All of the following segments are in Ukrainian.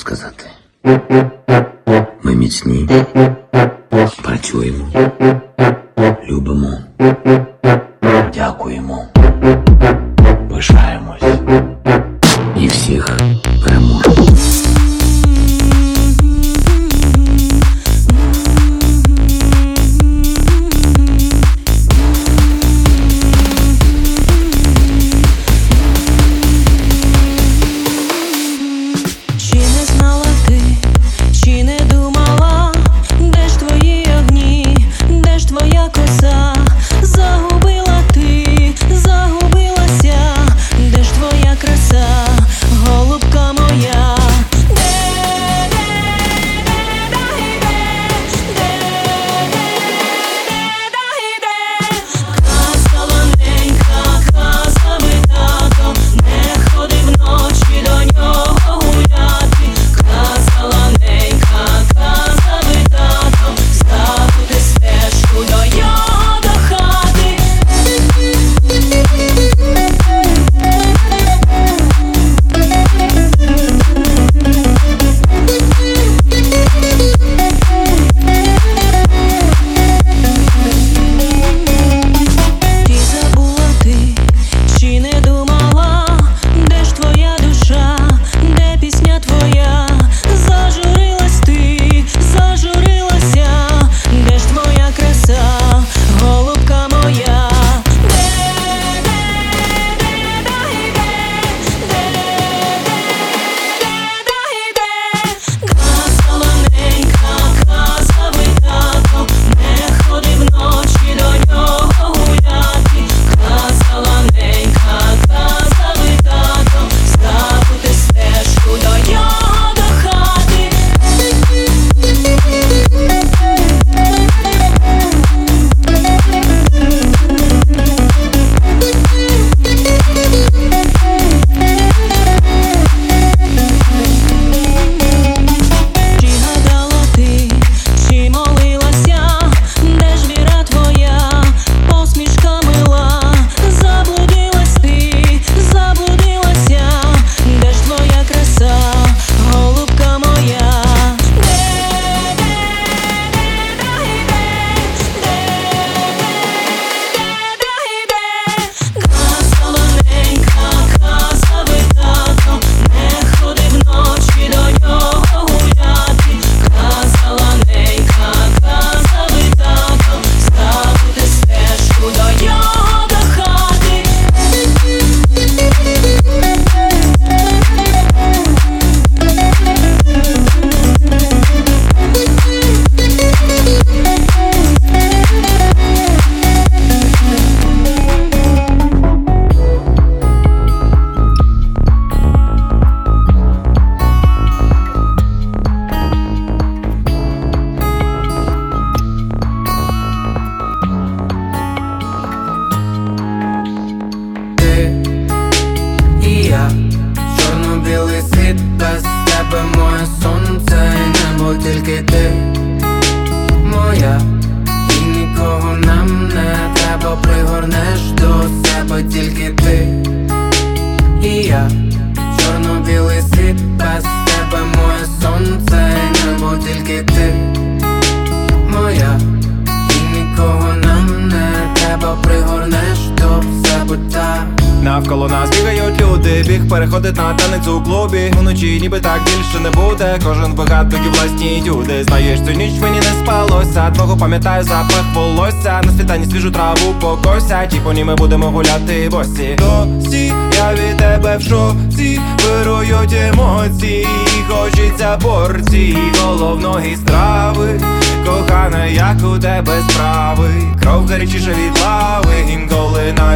сказати. Ми міцні, працюємо, любимо, дякуємо, пишаємось і всіх.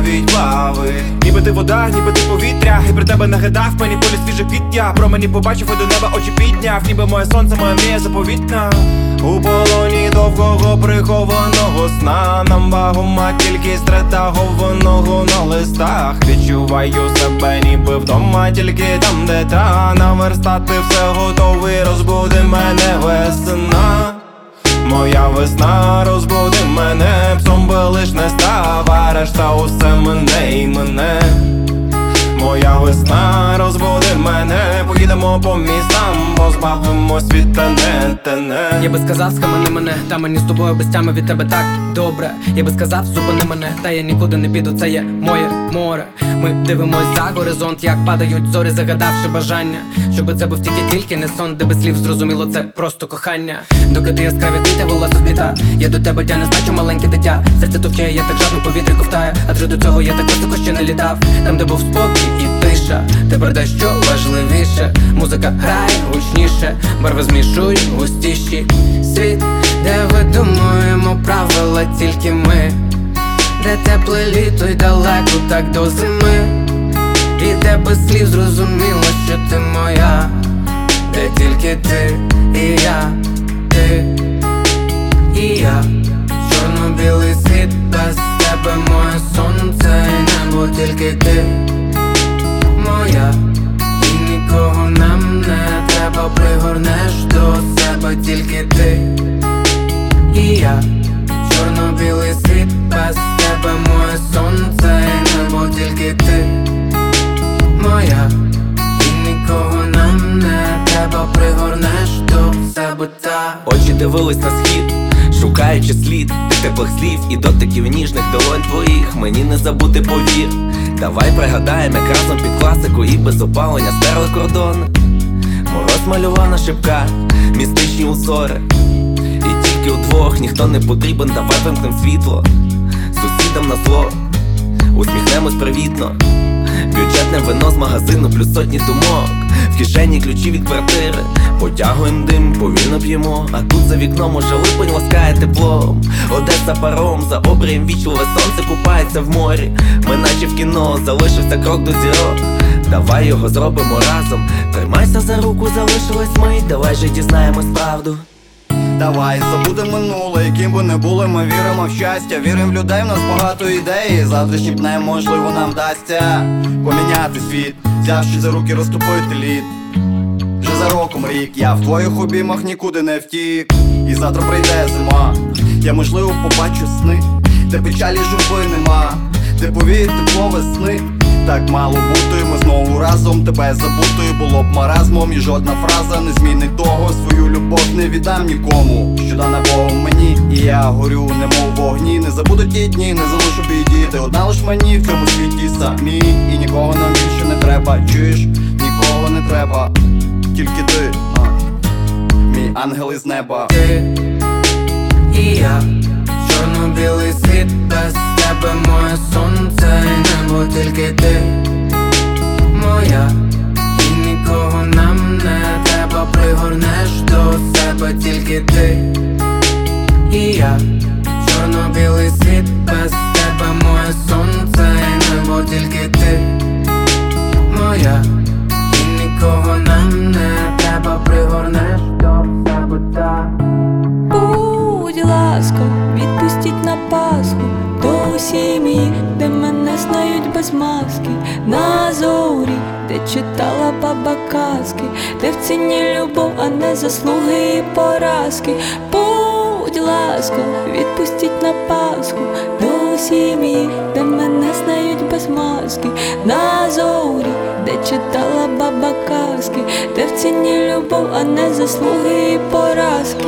навіть бави Ніби ти вода, ніби ти повітря, і при тебе нагадав мені полі свіже піття Про мені побачив і до неба очі підняв, ніби моє сонце, моя мрія заповітна. У полоні довгого прихованого сна. Нам вагома тільки стратагованого на листах. Відчуваю себе, ніби вдома, тільки там, де та. Наверстати все готовий, розбуди мене весна моя весна розбуди мене, псом би лиш не става решта усе мене і мене моя весна, розбуди мене, поїдемо по містам, позбавимось від тене, тене Я би сказав, схамани мене, та мені з тобою без тями від тебе так добре. Я би сказав, зупини мене, та я нікуди не піду, це є моє море. Ми дивимось за горизонт, як падають зорі, загадавши бажання. Щоби це був тільки тільки не сон, де без слів зрозуміло, це просто кохання. Доки ти яскраві квіти, волосся спліта Я до тебе тя не значу маленьке дитя. Серце товчає, я так жадно повітря ковтаю, адже до цього я так високо ще не літав. Там, де був спокій тиша, тепер дещо важливіше. Музика грає гучніше, барви змішують густіші. Світ, де видумуємо правила тільки ми, де тепле літо й далеко так до зими. І де без слів зрозуміло, що ти моя, де тільки ти і я, ти і я, чорно-білий світ без тебе моє сонце тільки ти моя, і нікого нам не треба, пригорнеш до себе тільки ти і я, чорно-білий світ без тебе моє сонце і небо тільки ти. Моя, і нікого нам не треба, пригорнеш до себе та. Очі дивились на схід, шукаючи слід теплих слів і дотиків ніжних долонь твоїх. Мені не забути повір. Давай пригадаємо, як разом під класику і без опалення стерли кордони. Мороз малював на шибках, містичні узори. І тільки удвох ніхто не потрібен, давай вимкнем світло. Сусідам на зло, усміхнемось привітно. Бюджетне вино з магазину, плюс сотні думок. В кишені ключі від квартири. Потягуєм дим, повільно п'ємо. А тут за вікном уже липень ласкає теплом. Одеса паром, за обрієм вічливе сонце купається в морі. Ми наче в кіно, залишився крок до зірок. Давай його зробимо разом. Тримайся за руку, залишились ми. Давай же дізнаємось правду. Давай забудемо минуле, яким би не були, ми віримо в щастя, віримо в людей, в нас багато ідей. Завтрашній днем, можливо, нам вдасться поміняти світ, взявши за руки, розтопити лід. Вже за роком рік я в твоїх обіймах нікуди не втік. І завтра прийде зима. Я можливо побачу сни, де печалі журби нема, де повіє тепло весни. Так мало бути, ми знову разом тебе забути було б маразмом, і жодна фраза не змінить того. Свою любов не віддам нікому, що дана Богом мені, і я горю, немов вогні. Не забуду ті дні, не залишу біді. Ти одна лиш мені в цьому світі самі. І нікого нам більше не треба. Чуєш, нікого не треба, тільки ти, а, мій ангел із неба. ти і я, чорно-білий світ без тебе моє сонце і небо тільки ти. Моя, і нікого нам не треба, пригорнеш до себе тільки ти. І я, чорно-білий світ без тебе моє сонце і небо тільки ти. Моя, і нікого нам не треба, пригорнеш до себе так. Будь ласка, відпустіть на Пасху сім'ї, де мене знають без маски, на зорі, де читала баба казки, де в ціні любов, а не заслуги і поразки. Будь ласка, відпустіть на Пасху. До сім'ї, де мене знають без маски, на зорі, де читала баба казки, де в ціні любов, а не заслуги і поразки.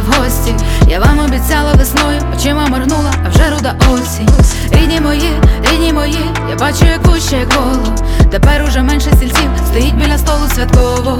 В гості. Я вам обіцяла весною, очима моргнула, а вже руда осінь. Рідні мої, рідні мої, я бачу, як вуще коло. Тепер уже менше стільців стоїть біля столу святкового.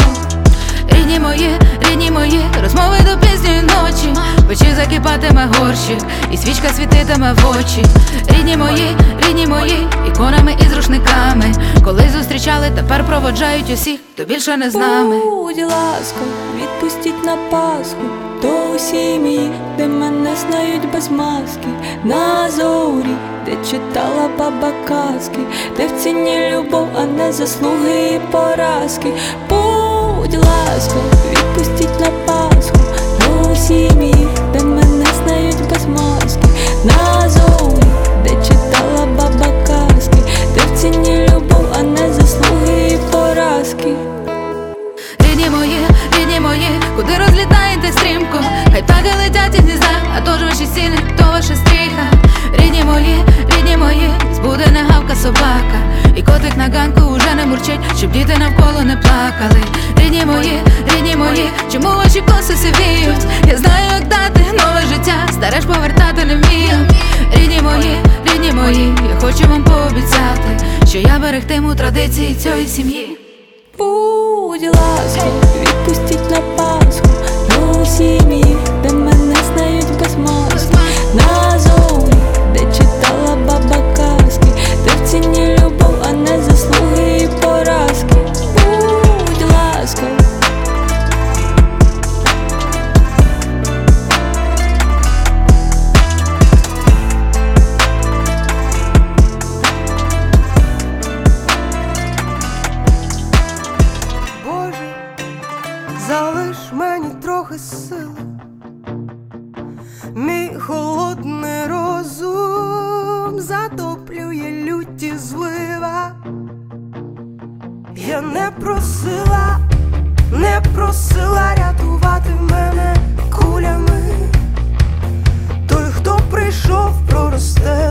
Рідні мої, рідні мої, розмови до пізньої ночі. Печі закипатиме горщик, і свічка світитиме в очі. Рідні мої, рідні мої, іконами і з рушниками. Коли зустрічали, тепер проводжають усіх, хто більше не з нами. Будь ласка, відпустіть на Пасху до сім'ї, де мене знають без маски, на зорі, де читала баба казки, де в ціні любов, а не заслуги і поразки. Будь ласка, відпустіть на Пасху. До сім'ї, де мене знають без маски, на зорі, де читала баба казки, де в ціні любов, а не заслуги і поразки. Куди розлітаєте стрімко? Хай птахи летять із гнізда, а то ж ваші сіни, то ваша стріха. Рідні мої, рідні мої. збудена гавка собака, і котик на ганку уже не мурчить, щоб діти навколо не плакали. Рідні мої, рідні мої, чому ваші коси сивіють? Я знаю, як дати нове життя, стареш повертати не вмію. Рідні мої, рідні мої, я хочу вам пообіцяти, що я берегтиму традиції цієї сім'ї. Будь ласка, відпустіть на Пасху. До сім'ї, де мене знають Я не просила, не просила рятувати мене кулями. Той, хто прийшов, проросте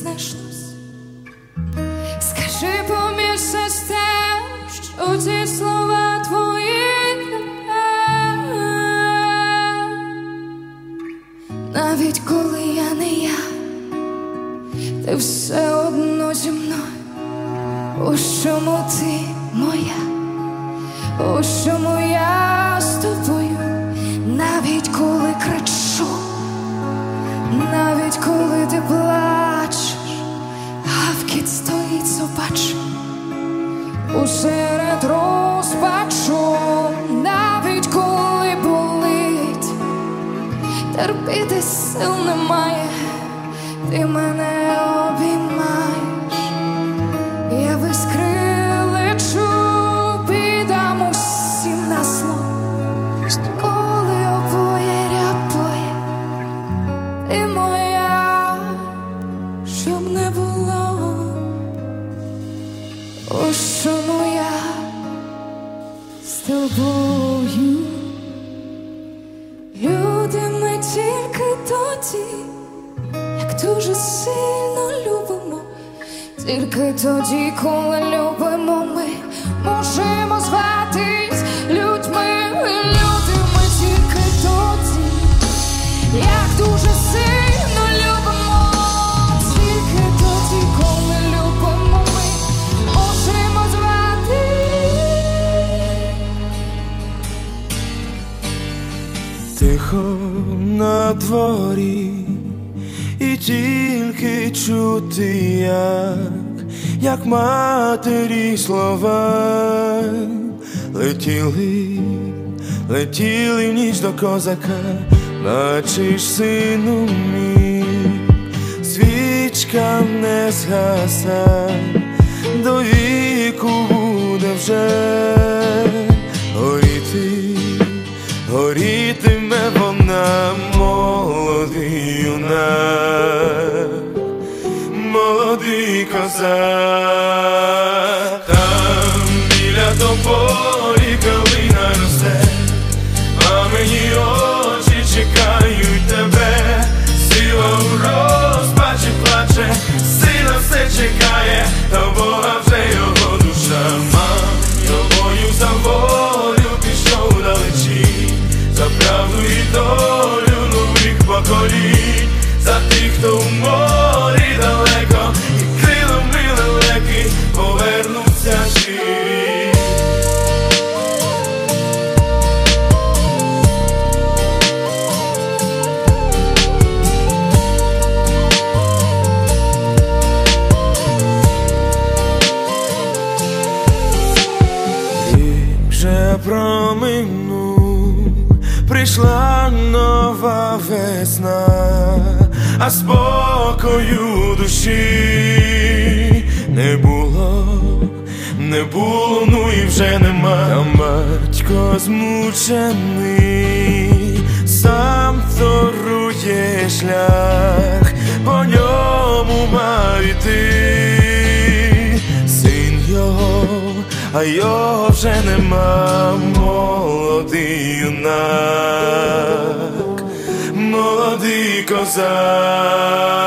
знайшлось. Скажи поміж сестер, що ці слова твої. Навіть коли я не я, ти все одно зі мною. У чому ти моя? У чому я з тобою? Навіть коли кричу, навіть коли ти плачеш, собач. Усеред розпачу, навіть коли болить терпіти сил немає, ти мене тільки тоді, коли любимо, ми можемо зватись людьми. Люди тільки тоді, як дуже сильно любимо, тільки тоді, коли любимо, ми можемо зватись. Тихо на дворі, і тільки чути, як як матері слова, летіли, летіли в ніч до козака, наче ж сину мій, свічка не згаса, до віку буде вже горіти, горітиме вона молодий юнак. Молодий козак. його вже нема, молодий юнак, молодий козак.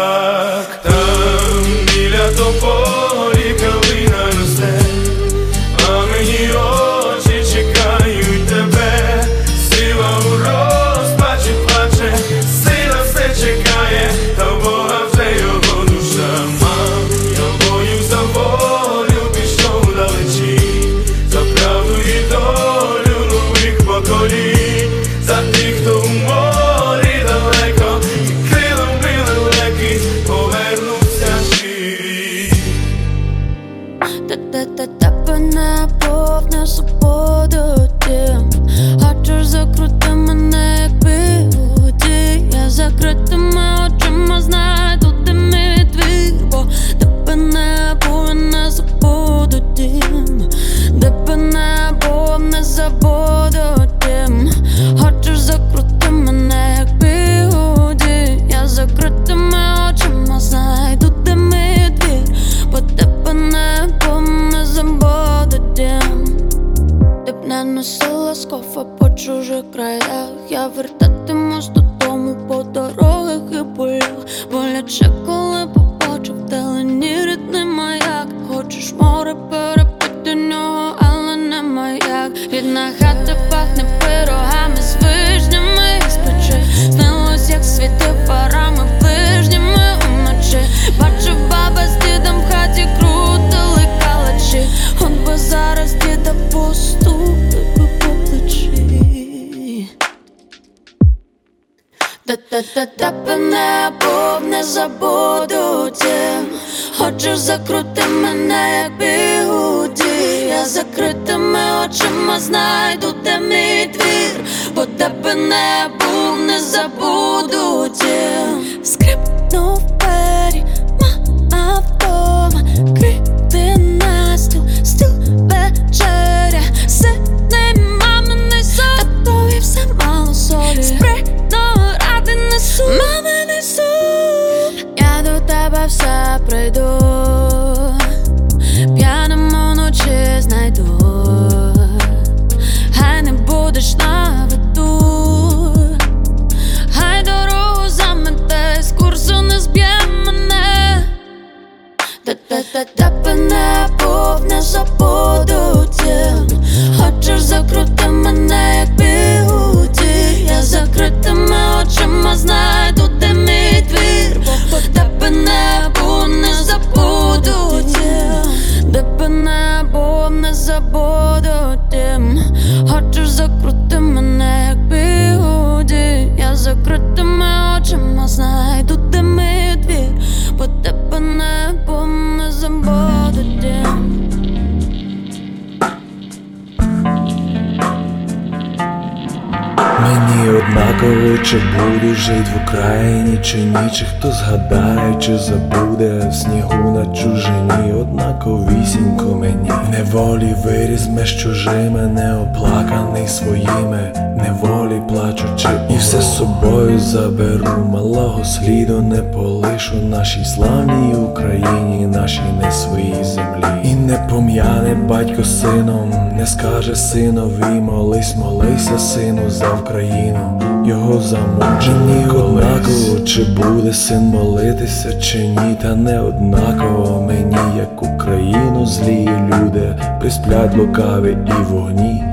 Чи будеш жить в Україні, чи ні, чи хто згадає, чи забуде? В снігу на чужині, однаковісінько мені. Неволі виріс меж чужими, неоплаканий своїми, неволі плачучи все з собою заберу, малого сліду не полишу нашій славній Україні, нашій не своїй землі. І не пом'яне батько сином, не скаже синові, молись, молися, сину, за Україну, його замучені однаково, чи буде син молитися, чи ні, та не однаково мені, як Україну, злі люди, присплять лукаві і вогні,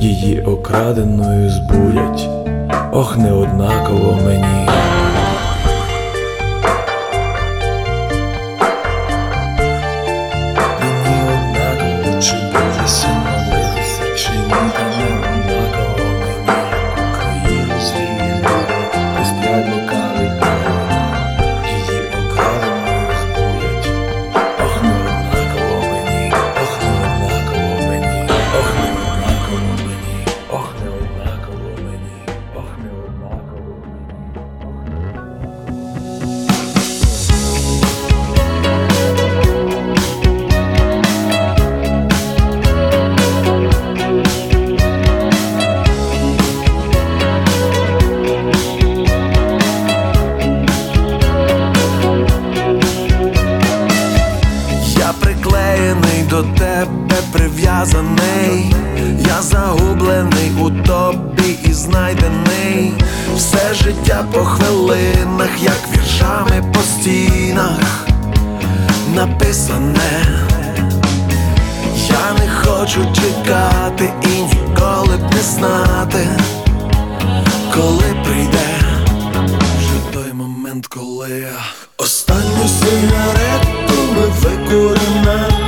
її окраденою збудять ох, неоднаково мені. Хочу чекати і ніколи б не знати, коли прийде вже той момент, коли я останню сигарету ми викуримо.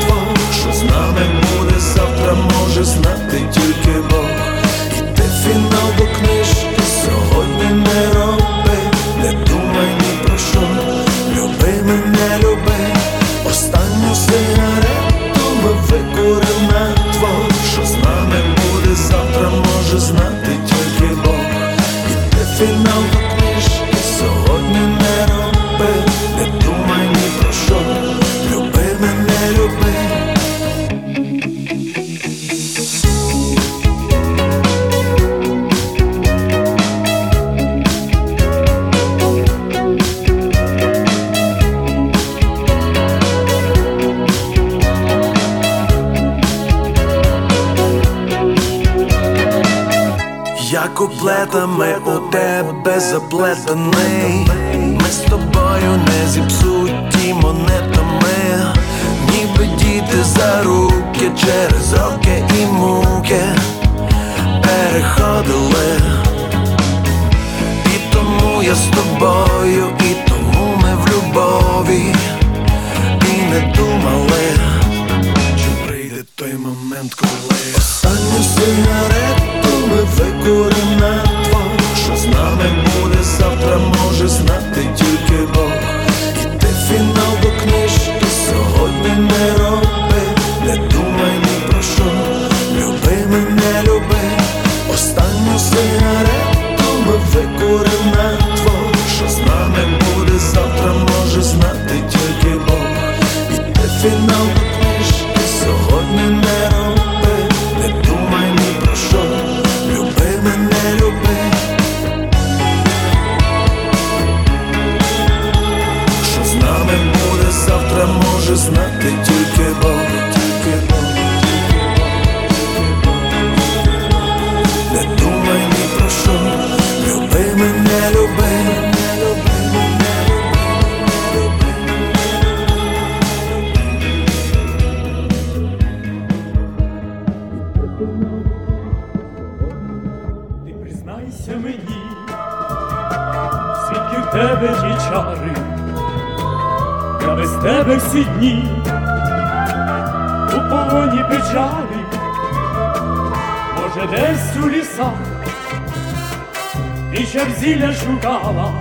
весілля шукала,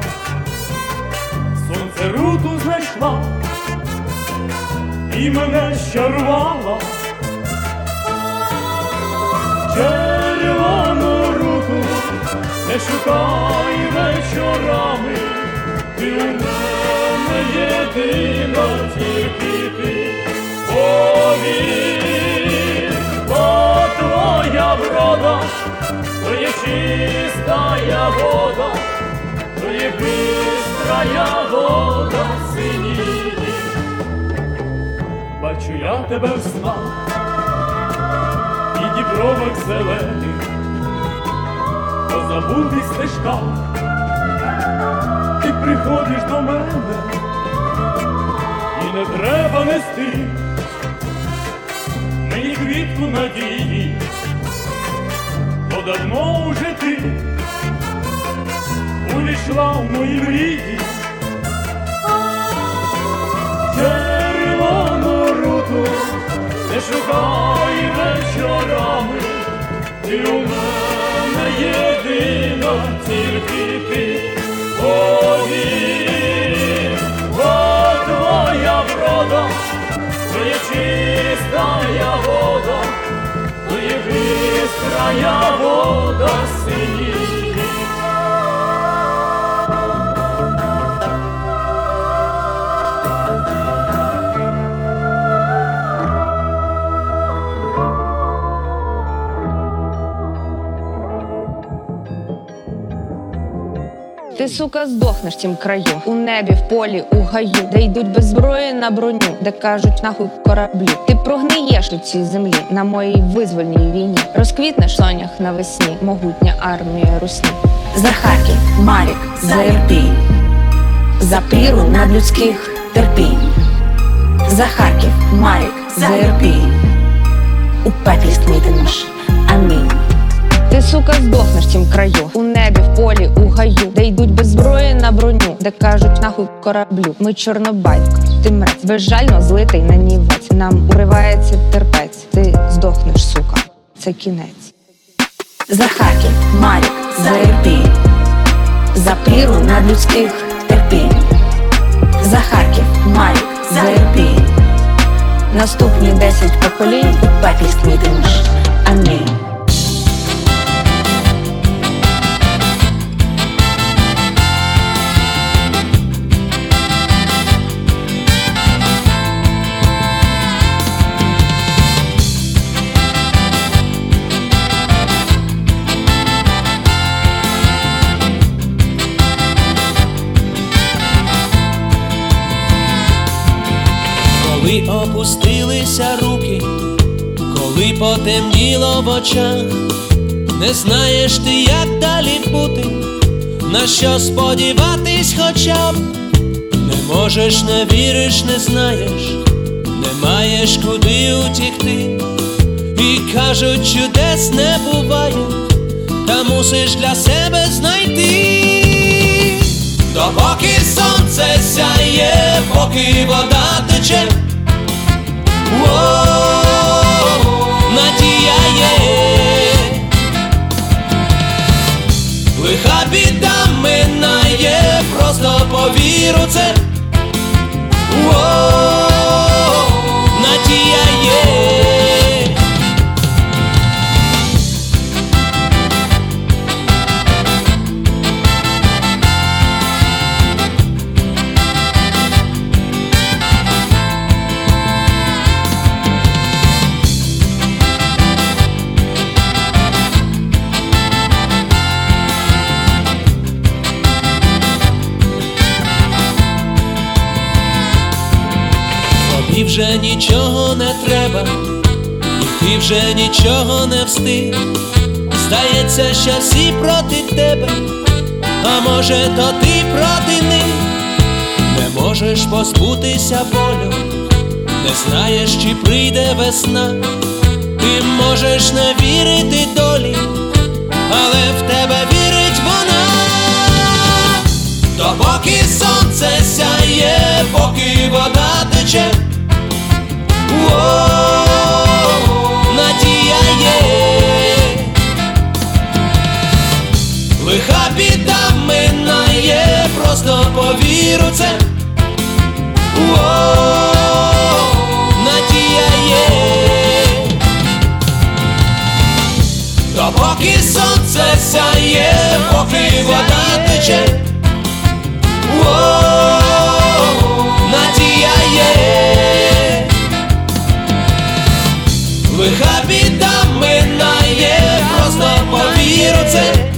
сонце руту знайшла і мене щарувала. Червону руку не шукай вечорами, ти у мене єдина тільки ти повір, бо твоя врода чистая вода, то є бистрая вода синіє. Бачу я тебе в снах і дібровок зелених, по забутих стежках, ти приходиш до мене, і не треба нести мені квітку надії, давно уже ти увійшла в мої мрії. Червону руту не шукай вечорами, ти у мене єдина, тільки ти. Повір, бо твоя врода, твоя чистая вода, бистрая вода синіє. Ти, сука, здохнеш тім краю, у небі, в полі, у гаю, де йдуть без зброї на броню, де кажуть нахуй кораблі. Ти прогниєш у цій землі на моїй визвольній війні. Розквітнеш сонях навесні, могутня армія русні. За Харків, Марік, за Ірпінь, за пріру надлюдських терпінь. За Харків, Марік, за Ірпінь, у пеклі стмітимеш. Амінь. Ти, сука, здохнеш тім краю, полі, у гаю, де йдуть без зброї на броню, де кажуть нахуй кораблю. Ми чорнобайка, ти мрець, безжально злитий на нівець. Нам уривається терпець. Ти здохнеш, сука, це кінець. За Харків, Марік, за Ірпінь, за пріру надлюдських терпінь. За Харків, Марік, за Ірпінь, наступні десять поколінь у пеклі. Амінь. Потемніло в очах, не знаєш ти, як далі бути, на що сподіватись хоча б, не можеш, не віриш, не знаєш, не маєш куди утікти, і кажуть, чудес не буває, та мусиш для себе знайти. Допоки сонце сяє, поки вода тече, лиха біда минає, просто повір у це. Вже нічого не треба, ти вже нічого не встиг. Здається, що всі проти тебе, а може, то ти проти них, не можеш позбутися болю, не знаєш, чи прийде весна, ти можеш не вірити долі, але в тебе вірить вона, допоки сонце сяє, поки вода тече. Надія є, лиха біда минає, просто повір у це. Допоки сонце сяє, поки вода тече. Надія є, повір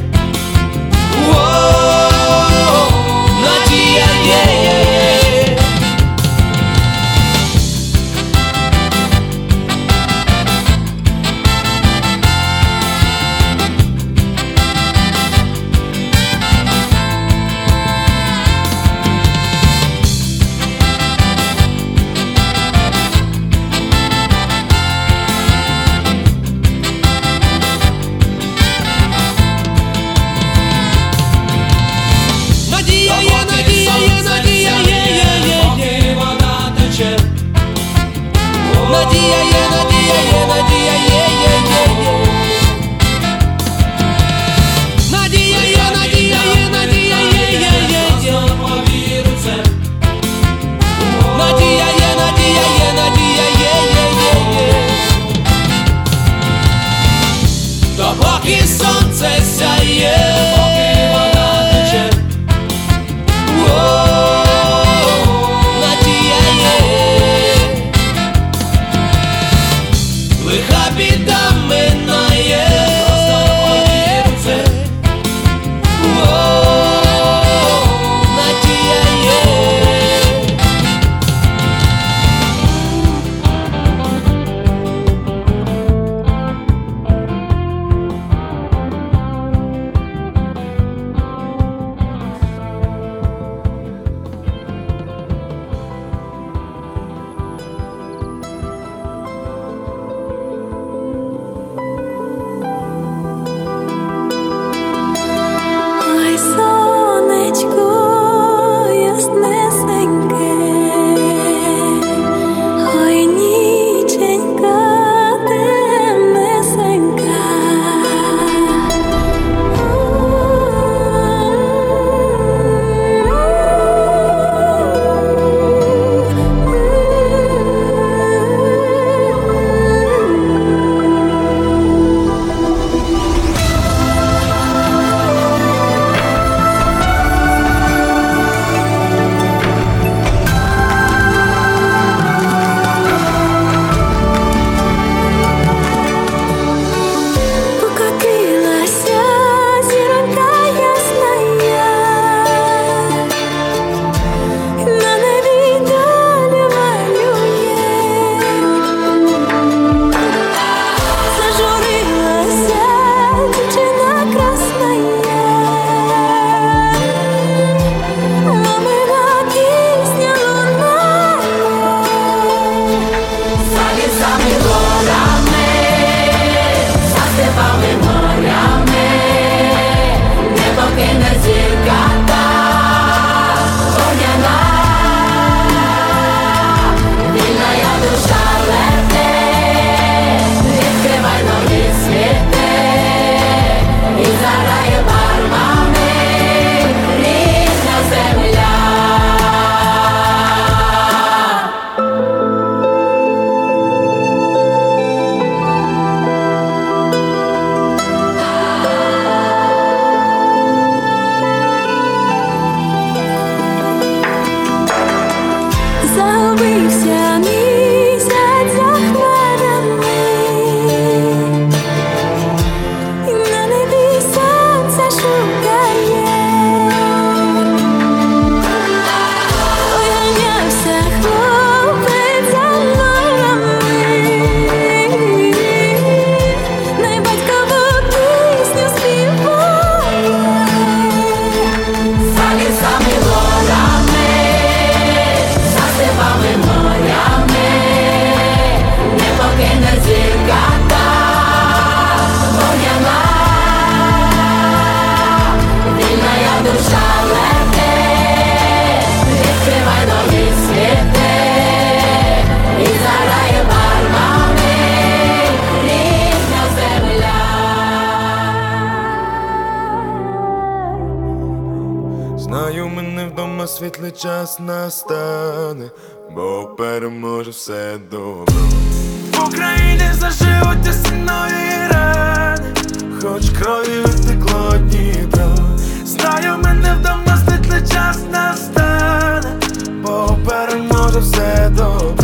переможе все добро,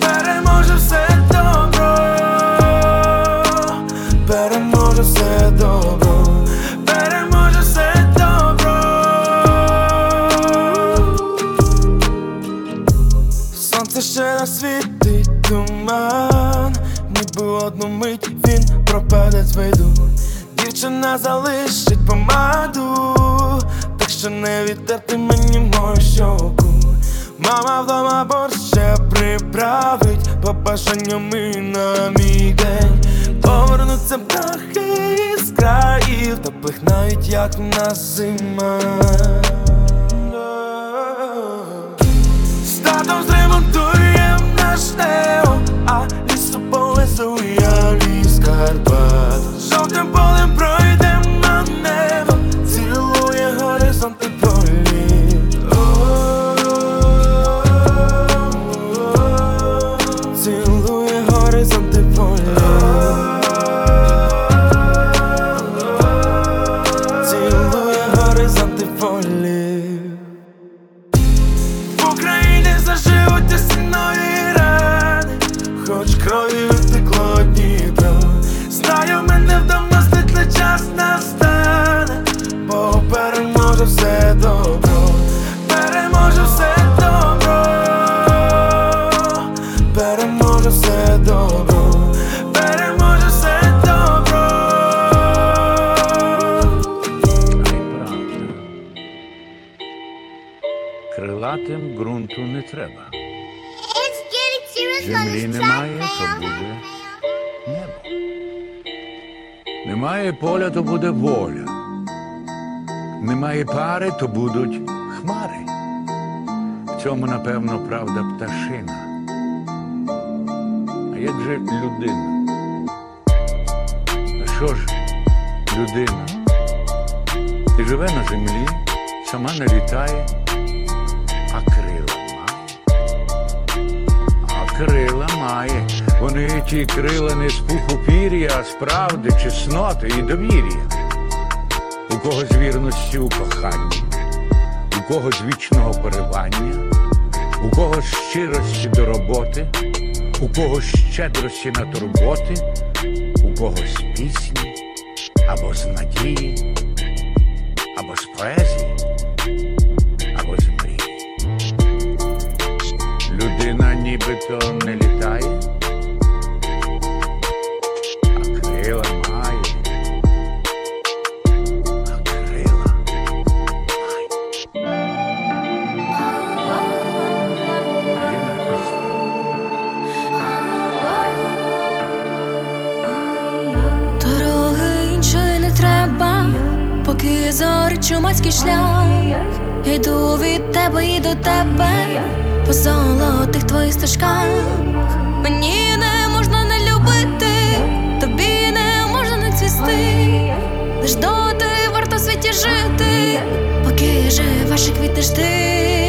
переможе все добро, переможе все добро, переможе все добро. Сонце ще насвітить туман, ніби одну мить він пропаде з виду. Дівчина залишить помаду, так що не вітер як на зима то будуть хмари. В цьому, напевно, правда пташина. А як же людина? А що ж людина? І живе на землі, сама не літає, а крила має. А крила має. Вони ті крила не з пуху пір'я, а з правди, чесноти і довір'я. У когось вірності у коханні, когось вічного поривання, у когось щирості до роботи, у когось щедрості на турботи, у когось пісні або з надії, або з поезії, або з мрії. Людина нібито не літає, зорить шлях. Йду від тебе і до тебе по золотих твоїх стежках. Мені не можна не любити, тобі не можна не цвісти. Лиш доти варто в світі жити, поки живеш і квітнеш ти.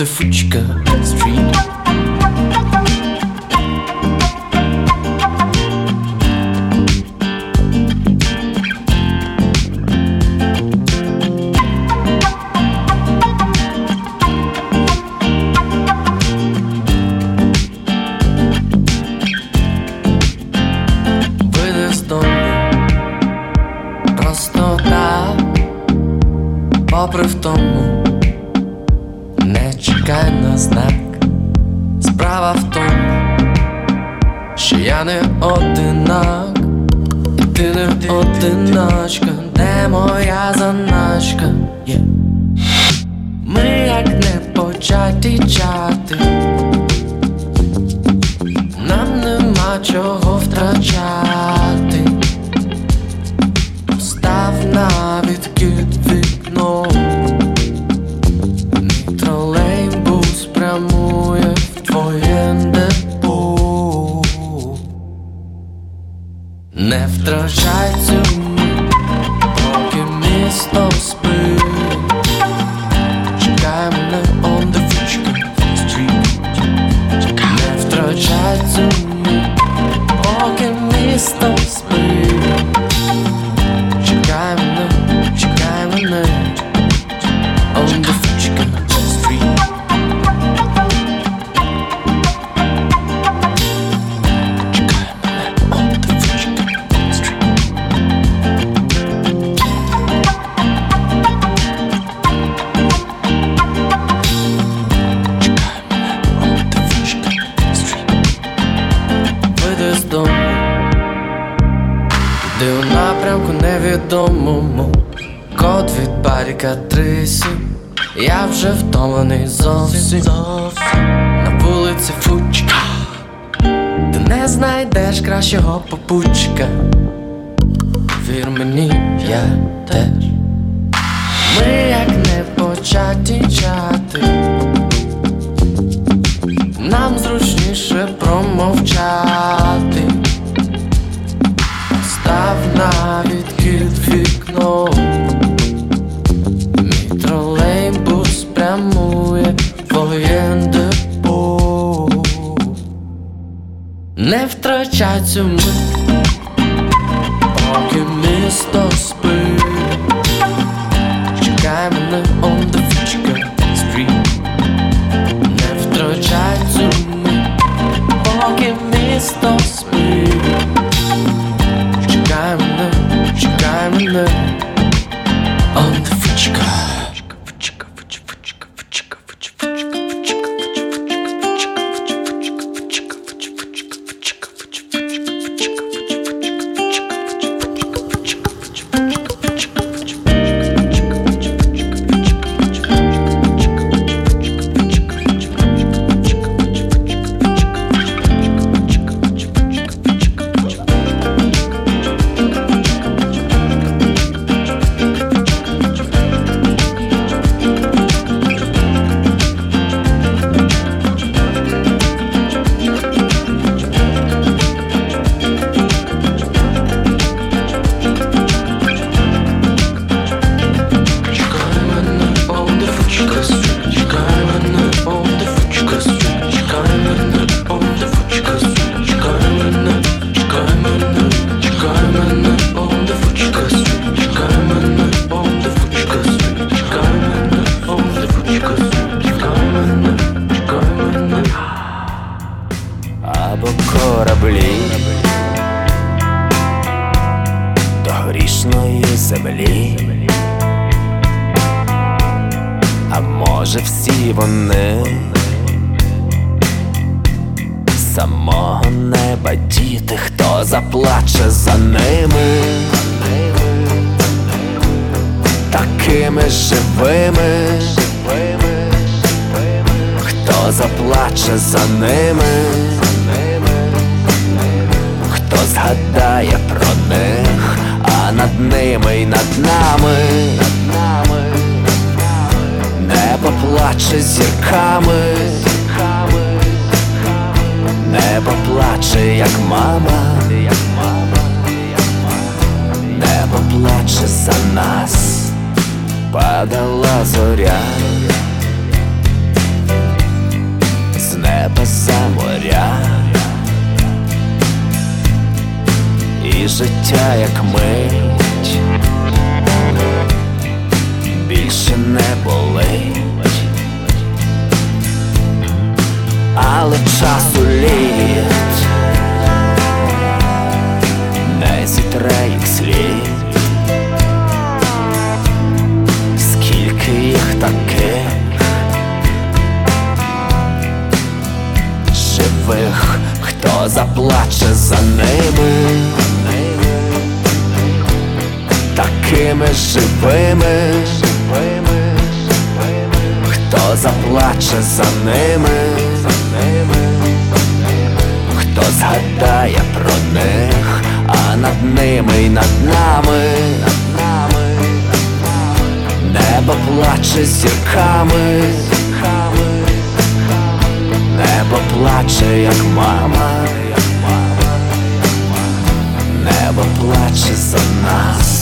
da fresca. Такими живими, живими, хто заплаче за ними, за ними, хто згадає про них, а над ними й над нами. над нами, Небо плаче зірками, небо плаче, як мама, небо плаче за нас.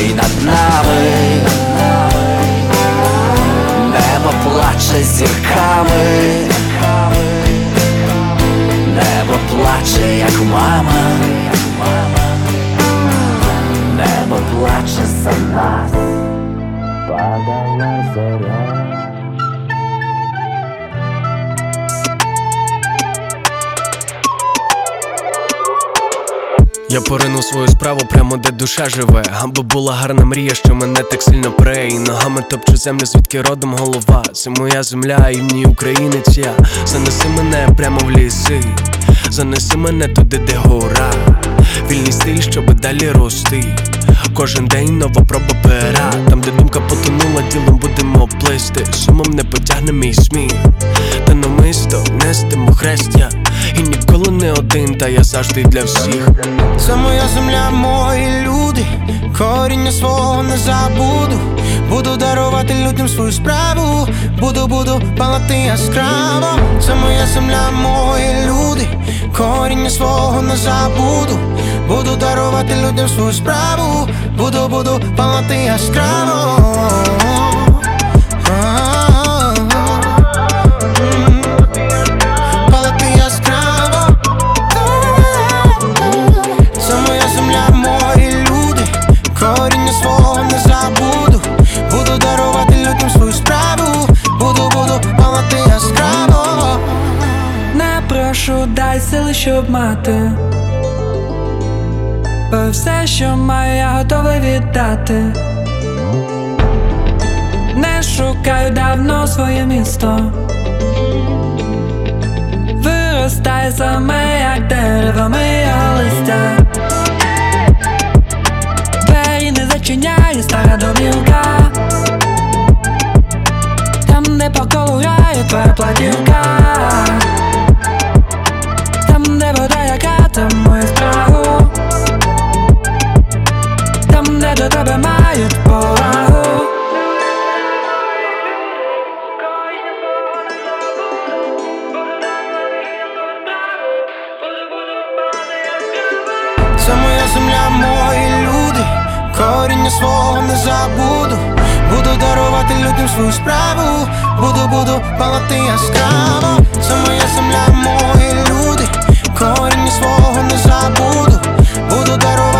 Над нами, небо плаче зірками. Небо плаче, як мама, небо плаче за нас, Я поринув свою справу прямо де душа живе. Аби була гарна мрія, що мене так сильно пре ногами топчу землю, звідки родом голова. Це моя земля, і мені українець я Занеси мене прямо в ліси, занеси мене туди, де гора. Вільний стиль, щоб далі рости. Кожен день нова проба пера Там, де думка потонула, ділом будемо плисти. Сумом не потягне мій сміх. Та намисто нестимо хрестя. І ніколи не один, та я завжди для всіх. Це моя земля, мої люди, коріння свого не забуду. Буду дарувати людям свою справу, буду, буду палати яскраво. Це моя земля, мої люди, коріння свого не забуду. Буду дарувати людям свою справу, буду, буду палати яскраво. Сили, щоб мати. Бо все, що маю, я готовий віддати. Не шукаю давно своє місто. Виростає саме, як дерево моє листя. Двері не зачиняє стара домівка. Там, де по колу твоя платівка. Де вода, яка там моє страху. Там, де до тебе мають повагу. Це моя земля, мої люди, коріння свого не забуду. Буду дарувати людям свою справу, буду, буду палати яскраво. Це моя земля, мої люди, коріння свого не забуду. Буду дарувати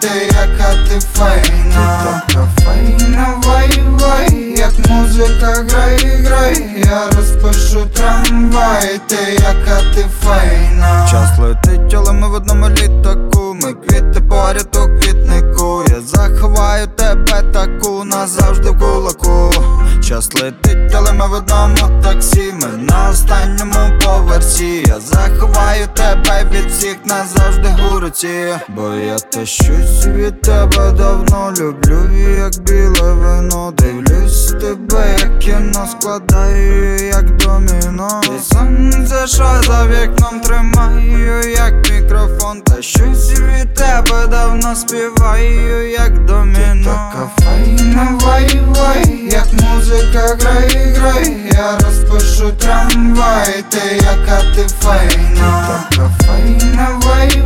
ти яка ти файна. Така файна вай, вай, як музика грай, грай, я розпишу трамвай, ти яка ти файна. Час летить, але ми в одному літаку. Ми квіти поряд у квітнику. Я заховаю тебе таку назавжди в кулаку. Час летить, але ми в одному таксі. Ми на останньому поверсі. Я заховаю тебе від всіх назавжди у руці. Бо я те щось від тебе давно люблю. Як біле вино Дивлюсь тебе, як кіно складаю, як доміно. І сонце, що за вікном тримаю, як мікрофон. Та щось від тебе давно співаю, як доміно Така файна вай, як музика грай, грай, я розпишу трамвай, ти яка ти файна. Така файна вай,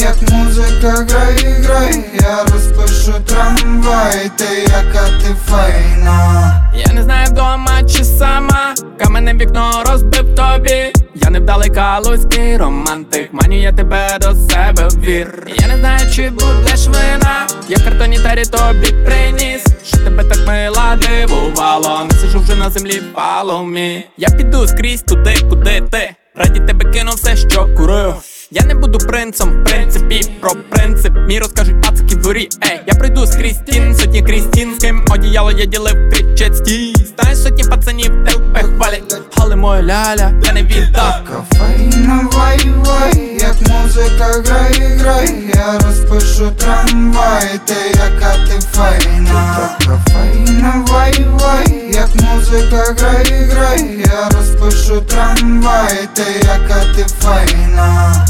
як музика грай, грай, я розпишу трамвай, ти яка ти файна. Я не знаю вдома чи сама. Каменне вікно розбив тобі. Я невдалий калузький романтик. Маню я тебе до себе вір. Я не знаю, чи будеш вина. Я в картоні тарі тобі приніс Що тебе так мила дивувало. Не сижу вже на землі паломі. Я піду скрізь туди, куди ти. Раді тебе кину все, що курив я не буду принцем, в принципі, про принцип. Мій розкажуть пацики в дворі, ей Я пройду скрізь стін, сотні крізь стін З ким одіяло я ділив кричать стій Знаю сотні пацанів, тебе хвалять Але моя ляля, я не віддав Файна вай, вай, як музика грай, грай, я розпишу трамвай, ти яка ти файна. Така файна вай, вай, як музика грай, грай, я розпишу трамвай, ти яка ти файна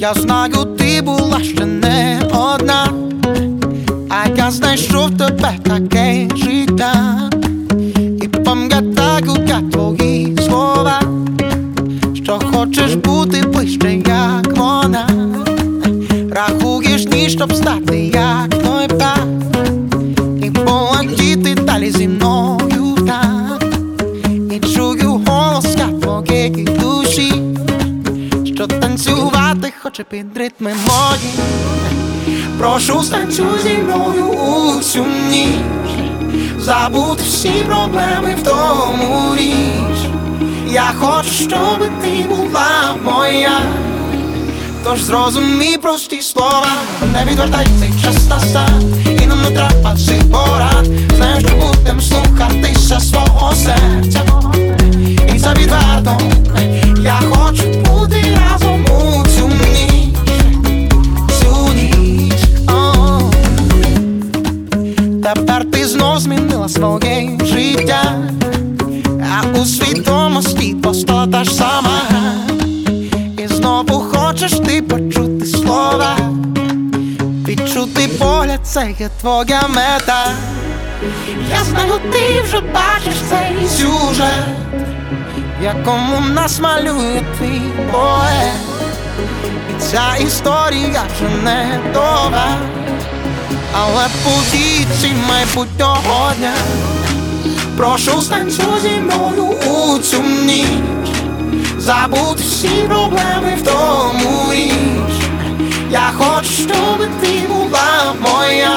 Я знаю, ти була ще не одна, а я знайшов тебе таке життя. І пам'ятаю я твої слова, що хочеш бути ближче, як вона. Рахуєш ні, щоб стати, як під ритми мої Прошу станцюй зі мною усю ніч Забути всі проблеми в тому річ. Я хочу, щоб ти була моя. Тож зрозумій прості слова. Не відвертай цей час настав І нам не треба цих порад. Знаєш, що будем слухатися свого серця. І це відверто. Я хочу бути разом своє життя А у свідомості просто та ж сама. І знову хочеш ти почути слова Відчути погляд, це є твоя мета. Я знаю, ти вже бачиш цей сюжет якому нас малює твій поет. І ця історія вже не нова але подійці майбутнього дня? Прошу станцю зі мною у цю ніч Забудь всі проблеми в тому річ. Я хочу, щоб ти була моя.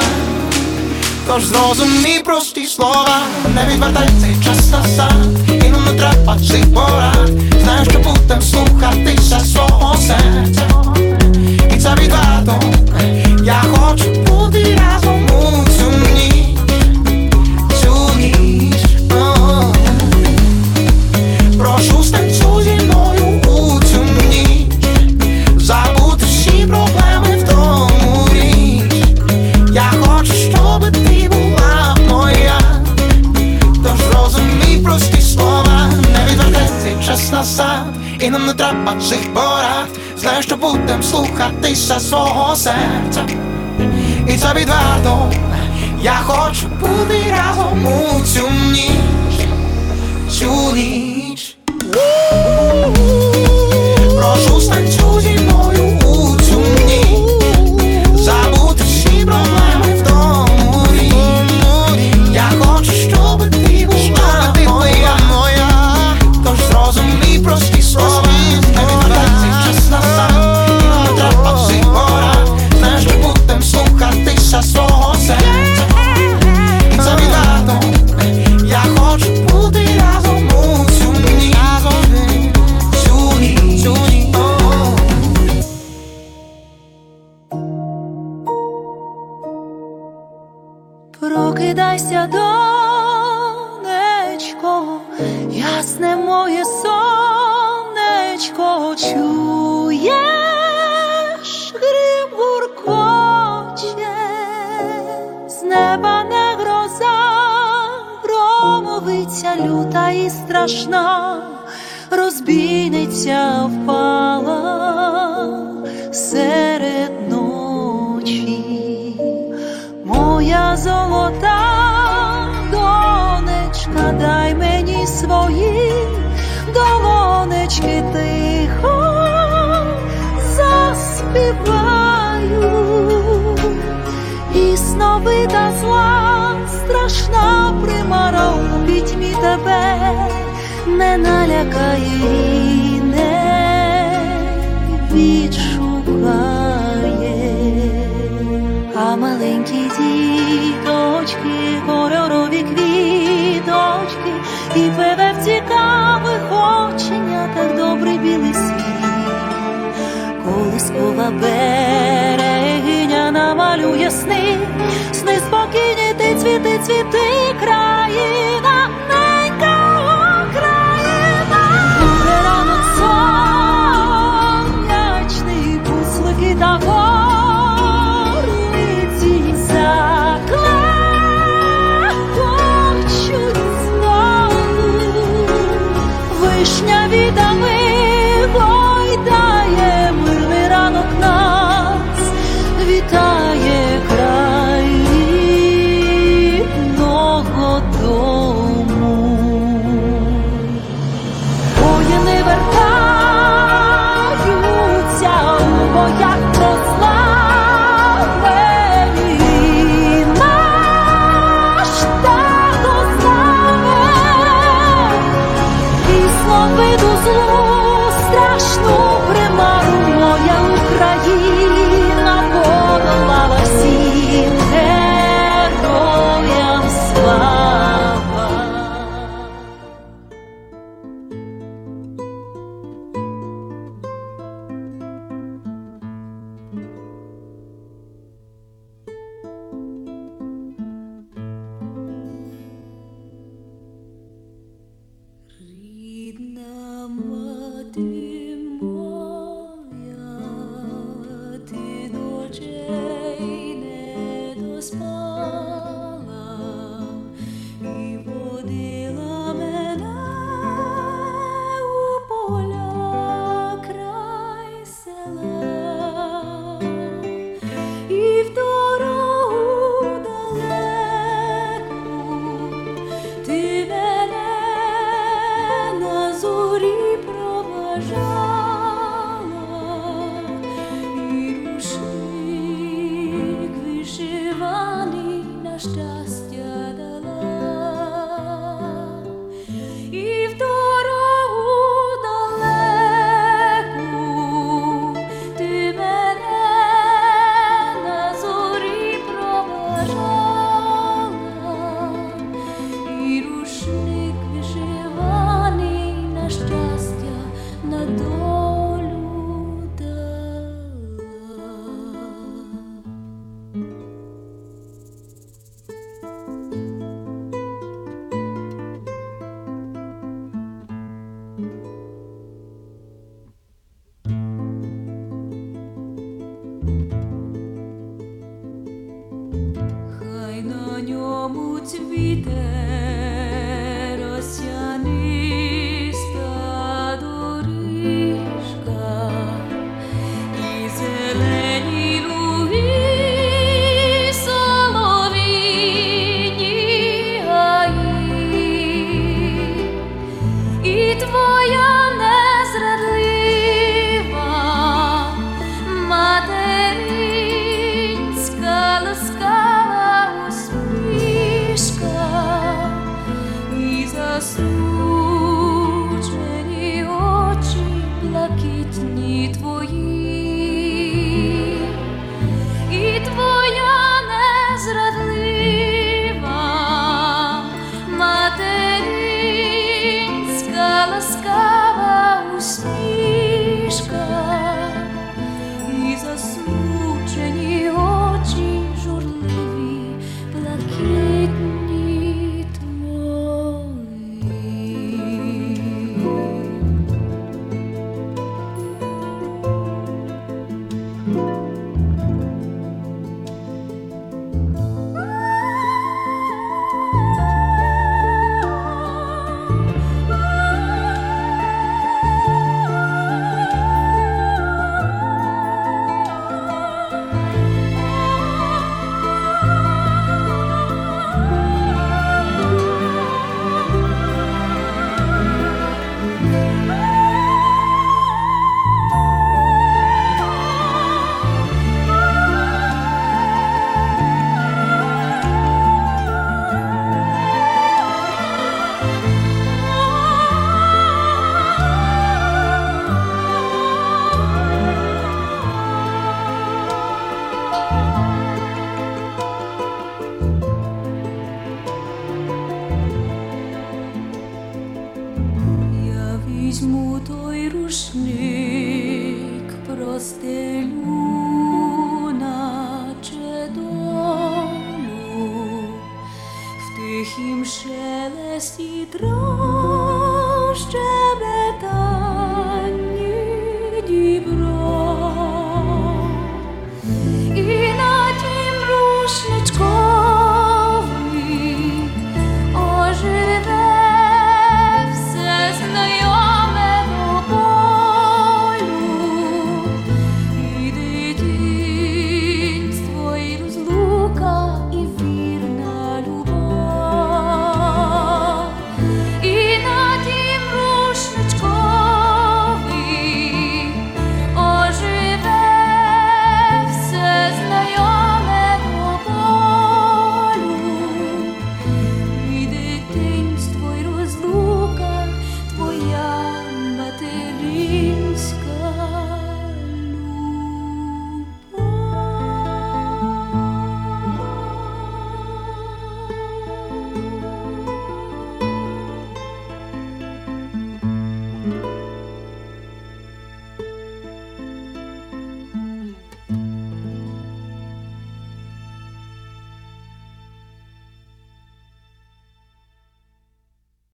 Тож зрозумій прості слова Не відвертай цей час назад. І нам не треба цих порад. Знаю, що будем слухатися свого серця. І це відверток. Я хочу dirás ao mundo. Кому темнишь, юный? маленькі діточки, кольорові квіточки, і певе в цікавих оченятах добрий білий світ, Колискова берегиня намалює сни, сни спокійні, ти цвіти, цвіти край.